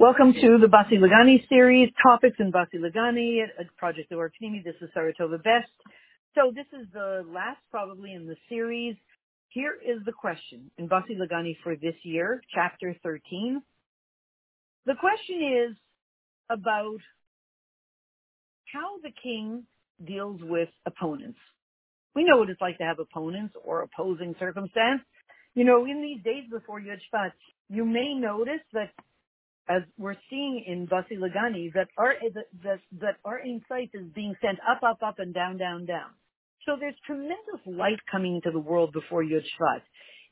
Welcome to the Basi Lagani series, Topics in Basi Lagani, a project of Arkanimi. This is Saratova Best. So this is the last probably in the series. Here is the question in Basi Lagani for this year, chapter 13. The question is about how the king deals with opponents. We know what it's like to have opponents or opposing circumstance. You know, in these days before Yud Shvat, you may notice that as we're seeing in Basi Lagani, that our, that, that our insight is being sent up, up, up and down, down, down. So there's tremendous light coming into the world before Yud Shvat.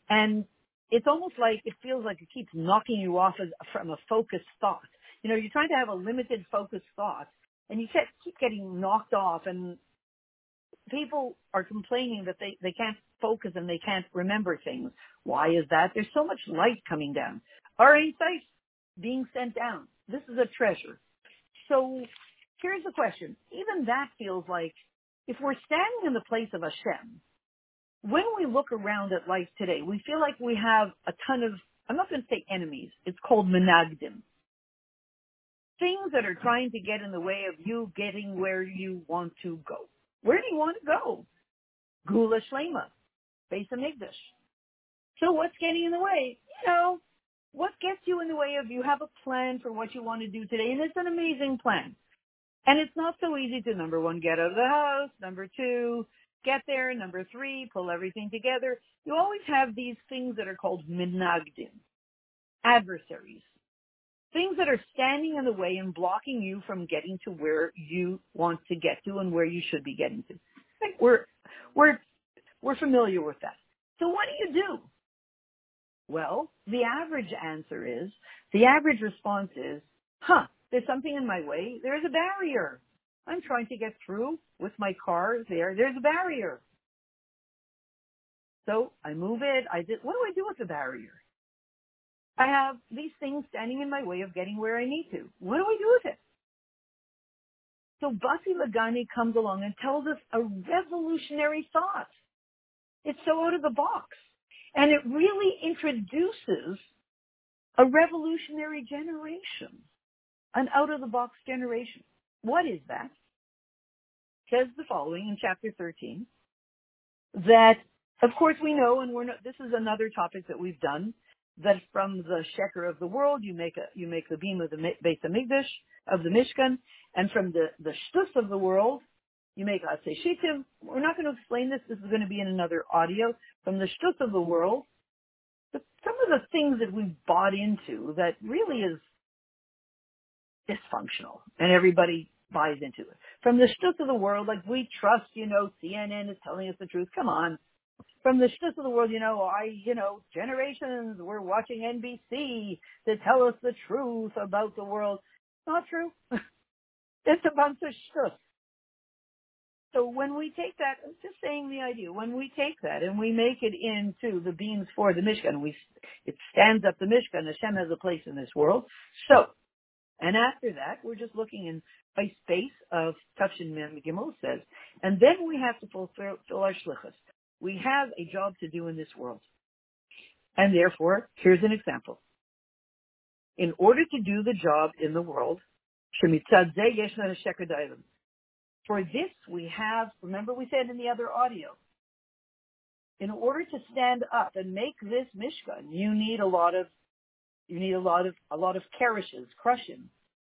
And it's almost like, it feels like it keeps knocking you off as, from a focused thought. You know, you're trying to have a limited focused thought and you keep getting knocked off and people are complaining that they, they can't focus and they can't remember things. Why is that? There's so much light coming down. Our insight being sent down. This is a treasure. So here's the question. Even that feels like if we're standing in the place of Hashem, when we look around at life today, we feel like we have a ton of, I'm not going to say enemies, it's called menagdim. Things that are trying to get in the way of you getting where you want to go. Where do you want to go? Geula Shlema, Beis Hamikdash. So what's getting in the way? You know, what gets you in the way of you have a plan for what you want to do today, and it's an amazing plan. And it's not so easy to number one, get out of the house, number two, get there, number three, pull everything together. You always have these things that are called minagdim, adversaries, things that are standing in the way and blocking you from getting to where you want to get to and where you should be getting to. We're, we're, we're familiar with that. So what do you do? Well, the average answer is, the average response is, huh, there's something in my way. There's a barrier. I'm trying to get through with my car there. There's a barrier. So I move it. I did, what do I do with the barrier? I have these things standing in my way of getting where I need to. What do I do with it? So Basi Lagani comes along and tells us a revolutionary thought. It's so out of the box. And it really introduces a revolutionary generation, an out-of-the-box generation. What is that? It Says the following in chapter 13, that of course we know, and we're not, this is another topic that we've done, that from the sheker of the world, you make a, you make the beam of the Beis Hamikdash, of the Mishkan, and from the, the shtus of the world, you make a Shitim. We're not going to explain this. This is going to be in another audio. From the shtus of the world, But some of the things that we've bought into that really is dysfunctional and everybody buys into it. From the shtus of the world, like we trust, you know, CNN is telling us the truth. Come on. From the shtus of the world, you know, I, you know, generations we're watching NBC to tell us the truth about the world. Not true. it's a bunch of shtus. So when we take that, I'm just saying the idea, when we take that and we make it into the beams for the Mishkan, we, it stands up the Mishkan, Hashem has a place in this world. So, and after that, we're just looking in by space of Tafshin Mem Gimel says, and then we have to fulfill our shlichus. We have a job to do in this world. And therefore, here's an example. In order to do the job in the world, Shemitzad Sheker for this, we have, remember we said in the other audio, in order to stand up and make this Mishkan, you need a lot of, you need a lot of, a lot of kerishes, crushing.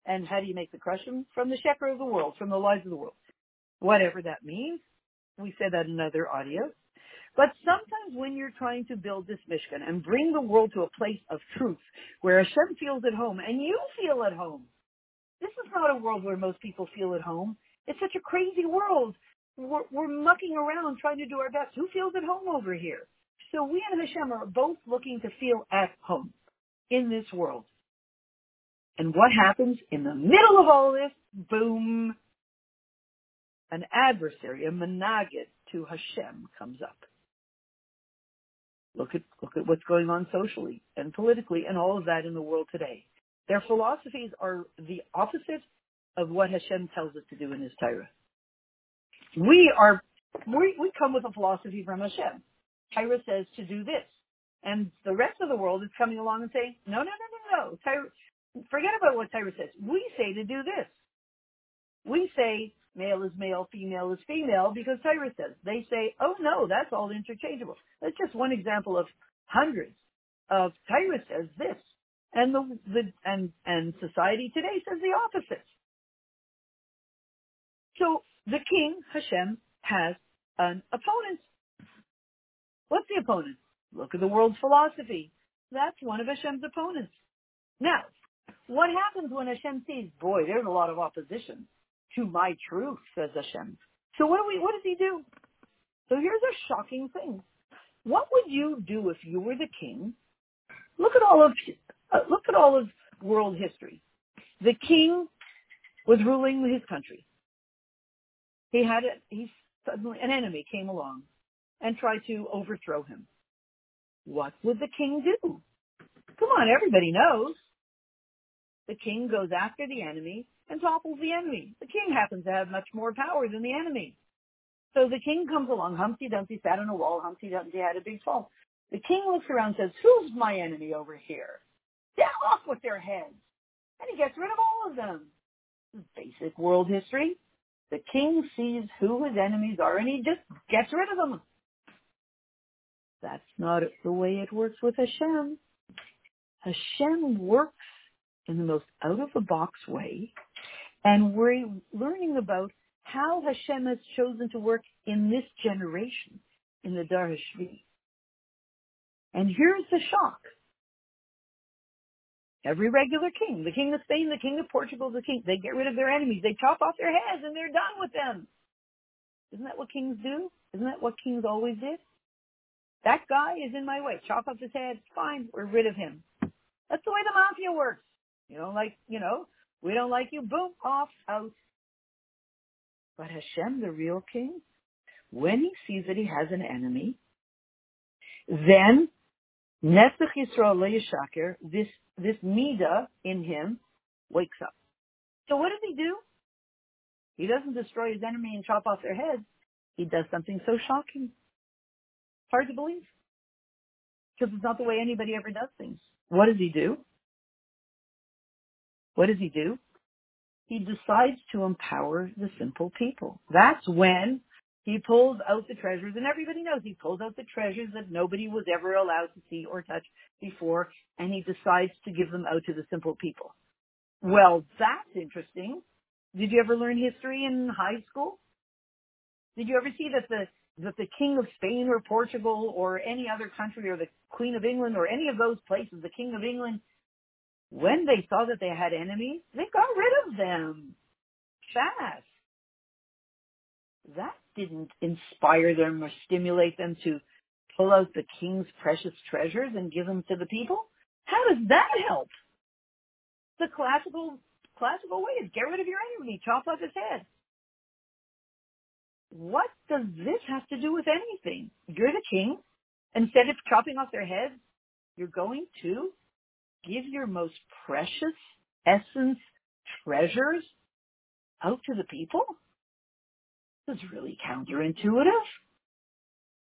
And how do you make the crushing? From the sheker of the world, from the lives of the world. Whatever that means. We said that in other audio. But sometimes when you're trying to build this Mishkan and bring the world to a place of truth where Hashem feels at home and you feel at home, this is not a world where most people feel at home. It's such a crazy world. We're, we're mucking around trying to do our best. Who feels at home over here? So we and Hashem are both looking to feel at home in this world. And what happens in the middle of all this? Boom. An adversary, a menagid to Hashem comes up. Look at, look at what's going on socially and politically and all of that in the world today. Their philosophies are the opposite of what Hashem tells us to do in His Torah. We are, we, we come with a philosophy from Hashem. Torah says to do this. And the rest of the world is coming along and saying, no, no, no, no, no. Torah, forget about what Torah says. We say to do this. We say male is male, female is female because Torah says. They say, oh no, that's all interchangeable. That's just one example of hundreds of Torah says this. And the, the and and society today says the opposite. So the king, Hashem, has an opponent. What's the opponent? Look at the world's philosophy. That's one of Hashem's opponents. Now, what happens when Hashem sees, boy, there's a lot of opposition to my truth, says Hashem. So what do we, what does he do? So here's a shocking thing. What would you do if you were the king? Look at all of, uh, look at all of world history. The king was ruling his country. He had it, he suddenly, an enemy came along and tried to overthrow him. What would the king do? Come on, everybody knows. The king goes after the enemy and topples the enemy. The king happens to have much more power than the enemy. So the king comes along, Humpty Dumpty sat on a wall, Humpty Dumpty had a big fall. The king looks around and says, who's my enemy over here? Down off with their heads. And he gets rid of all of them. Basic world history. The king sees who his enemies are and he just gets rid of them. That's not the way it works with Hashem. Hashem works in the most out of the box way. And we're learning about how Hashem has chosen to work in this generation, in the Dar Hashvi. And here's the shock. Every regular king, the king of Spain, the king of Portugal, the king, they get rid of their enemies. They chop off their heads and they're done with them. Isn't that what kings do? Isn't that what kings always did? That guy is in my way. Chop off his head. Fine. We're rid of him. That's the way the mafia works. You don't like, you know, we don't like you. Boom, off, out. But Hashem, the real king, when he sees that he has an enemy, then Netzach Yisrael Le'yishaker, this, this Mida in him wakes up. So what does he do? He doesn't destroy his enemy and chop off their heads. He does something so shocking. Hard to believe. Because it's not the way anybody ever does things. What does he do? What does he do? He decides to empower the simple people. That's when he pulls out the treasures, and everybody knows he pulls out the treasures that nobody was ever allowed to see or touch before, and he decides to give them out to the simple people. Well, that's interesting. Did you ever learn history in high school? Did you ever see that the that the king of Spain or Portugal or any other country or the queen of England or any of those places, the king of England, when they saw that they had enemies, they got rid of them fast. That didn't inspire them or stimulate them to pull out the king's precious treasures and give them to the people. How does that help? The classical classical way is get rid of your enemy, chop off his head what does this have to do with anything? You're the king. Instead of chopping off their heads, you're going to give your most precious essence, treasures out to the people? Is really counterintuitive.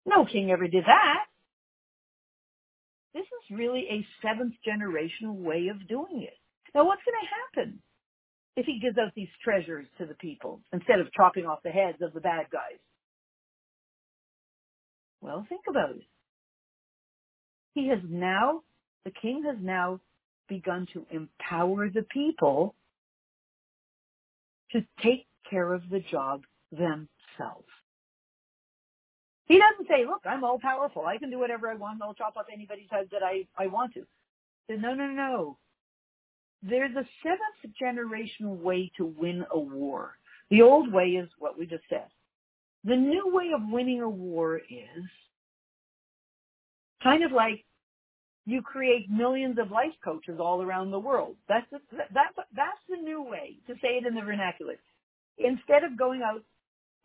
No king ever did that. This is really a seventh generational way of doing it. Now what's going to happen? if he gives out these treasures to the people instead of chopping off the heads of the bad guys? Well, think about it. He has now, the king has now begun to empower the people to take care of the job themselves. He doesn't say, look, I'm all powerful. I can do whatever I want. I'll chop off anybody's head that I, I want to. He says, no, no, no there's a seventh generation way to win a war. The old way is what we just said. The new way of winning a war is kind of like you create millions of life coaches all around the world. That's the, that's that's the new way to say it in the vernacular. Instead of going out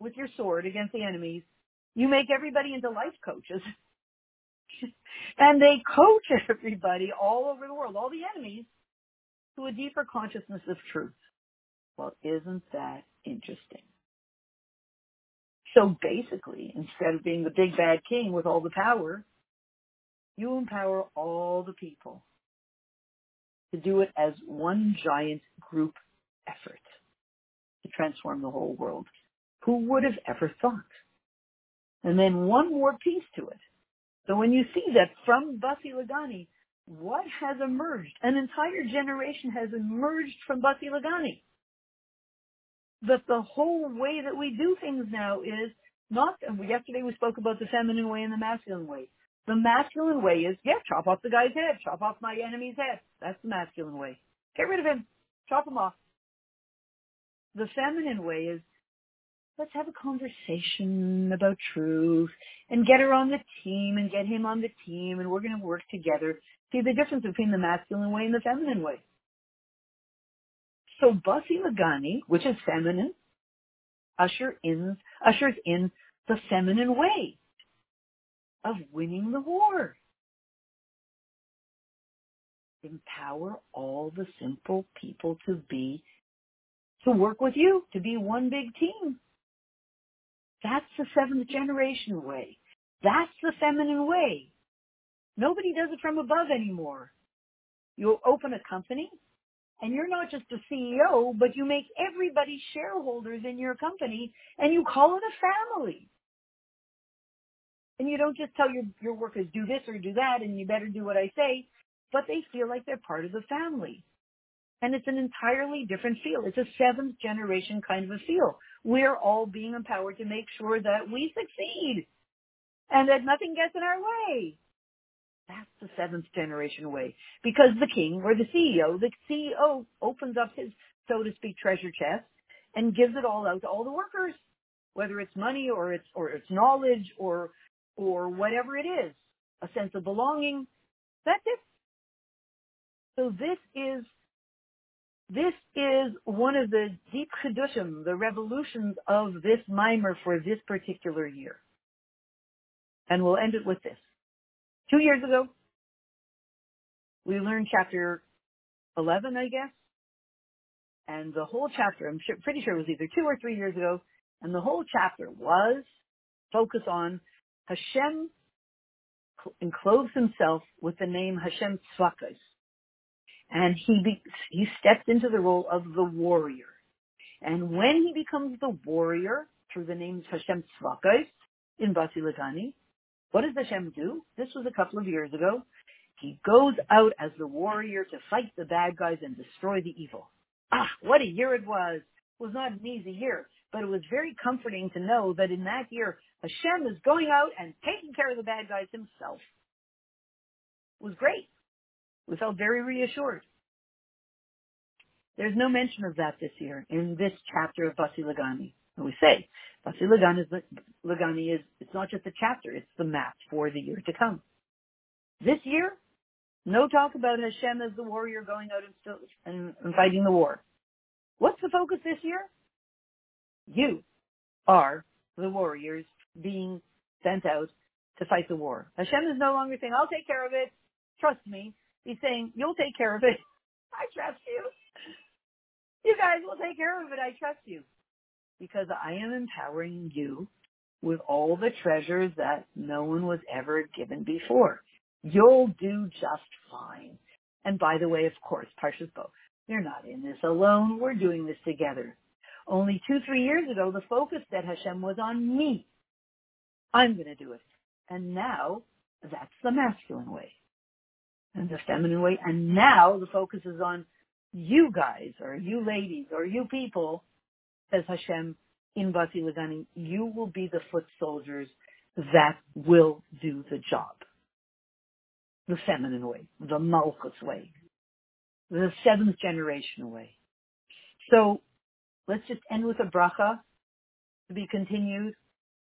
with your sword against the enemies, you make everybody into life coaches. and they coach everybody all over the world, all the enemies, to a deeper consciousness of truth. Well, isn't that interesting? So basically, instead of being the big bad king with all the power, you empower all the people to do it as one giant group effort to transform the whole world. Who would have ever thought? And then one more piece to it. So when you see that from Bussy Lagani, what has emerged? An entire generation has emerged from Bussy Lagani. That the whole way that we do things now is not, and yesterday we spoke about the feminine way and the masculine way. The masculine way is, yeah, chop off the guy's head, chop off my enemy's head. That's the masculine way. Get rid of him, chop him off. The feminine way is, let's have a conversation about truth and get her on the team and get him on the team and we're going to work together. See the difference between the masculine way and the feminine way. So Bussy Lagani, which is feminine, usher in, ushers in the feminine way of winning the war. Empower all the simple people to be, to work with you, to be one big team. That's the seventh generation way. That's the feminine way. Nobody does it from above anymore. You open a company and you're not just a CEO, but you make everybody shareholders in your company and you call it a family. And you don't just tell your, your workers do this or do that and you better do what I say, but they feel like they're part of the family. And it's an entirely different feel. It's a seventh generation kind of a feel. We're all being empowered to make sure that we succeed and that nothing gets in our way. That's the seventh generation way. Because the king or the CEO, the CEO opens up his, so to speak, treasure chest and gives it all out to all the workers, whether it's money or it's, or it's knowledge or, or whatever it is, a sense of belonging. That's it. So this is this is one of the deep chidushim, the revolutions of this mimer for this particular year. And we'll end it with this. Two years ago, we learned chapter 11, I guess. And the whole chapter, I'm sure, pretty sure it was either two or three years ago, and the whole chapter was focus on Hashem enclosed himself with the name Hashem Tzvakas and he be, he steps into the role of the warrior. And when he becomes the warrior through the name Hashem Tzvakos in Bussy Lagani, what does Hashem do? This was a couple of years ago. He goes out as the warrior to fight the bad guys and destroy the evil. Ah, what a year it was. It was not an easy year, but it was very comforting to know that in that year, Hashem is going out and taking care of the bad guys himself. It was great. We felt very reassured. There's no mention of that this year in this chapter of Bussy Lagani. And we say, Bussy Lagani is, Lagani is, it's not just a chapter, it's the map for the year to come. This year, no talk about Hashem as the warrior going out and, still, and, and fighting the war. What's the focus this year? You are the warriors being sent out to fight the war. Hashem is no longer saying, I'll take care of it. Trust me. He's saying, you'll take care of it. I trust you. You guys will take care of it. I trust you. Because I am empowering you with all the treasures that no one was ever given before. You'll do just fine. And by the way, of course, Parshas Bo, you're not in this alone. We're doing this together. Only two, three years ago, the focus that Hashem was on me. I'm going to do it. And now, that's the masculine way and the feminine way. And now the focus is on you guys or you ladies or you people, says Hashem in Bussy Lagani, you will be the foot soldiers that will do the job. The feminine way, the Malchus way, the seventh generation way. So let's just end with a bracha to be continued.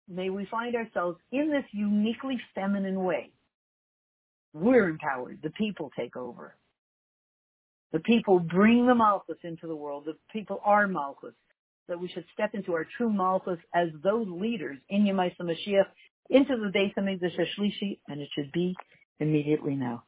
May we find ourselves in this uniquely feminine way we're empowered. The people take over. The people bring the Malchus into the world. The people are Malchus. That we should step into our true Malchus as those leaders in Yemaisa Mashiach into the Beis Hamikdash Shlishi, and it should be immediately now.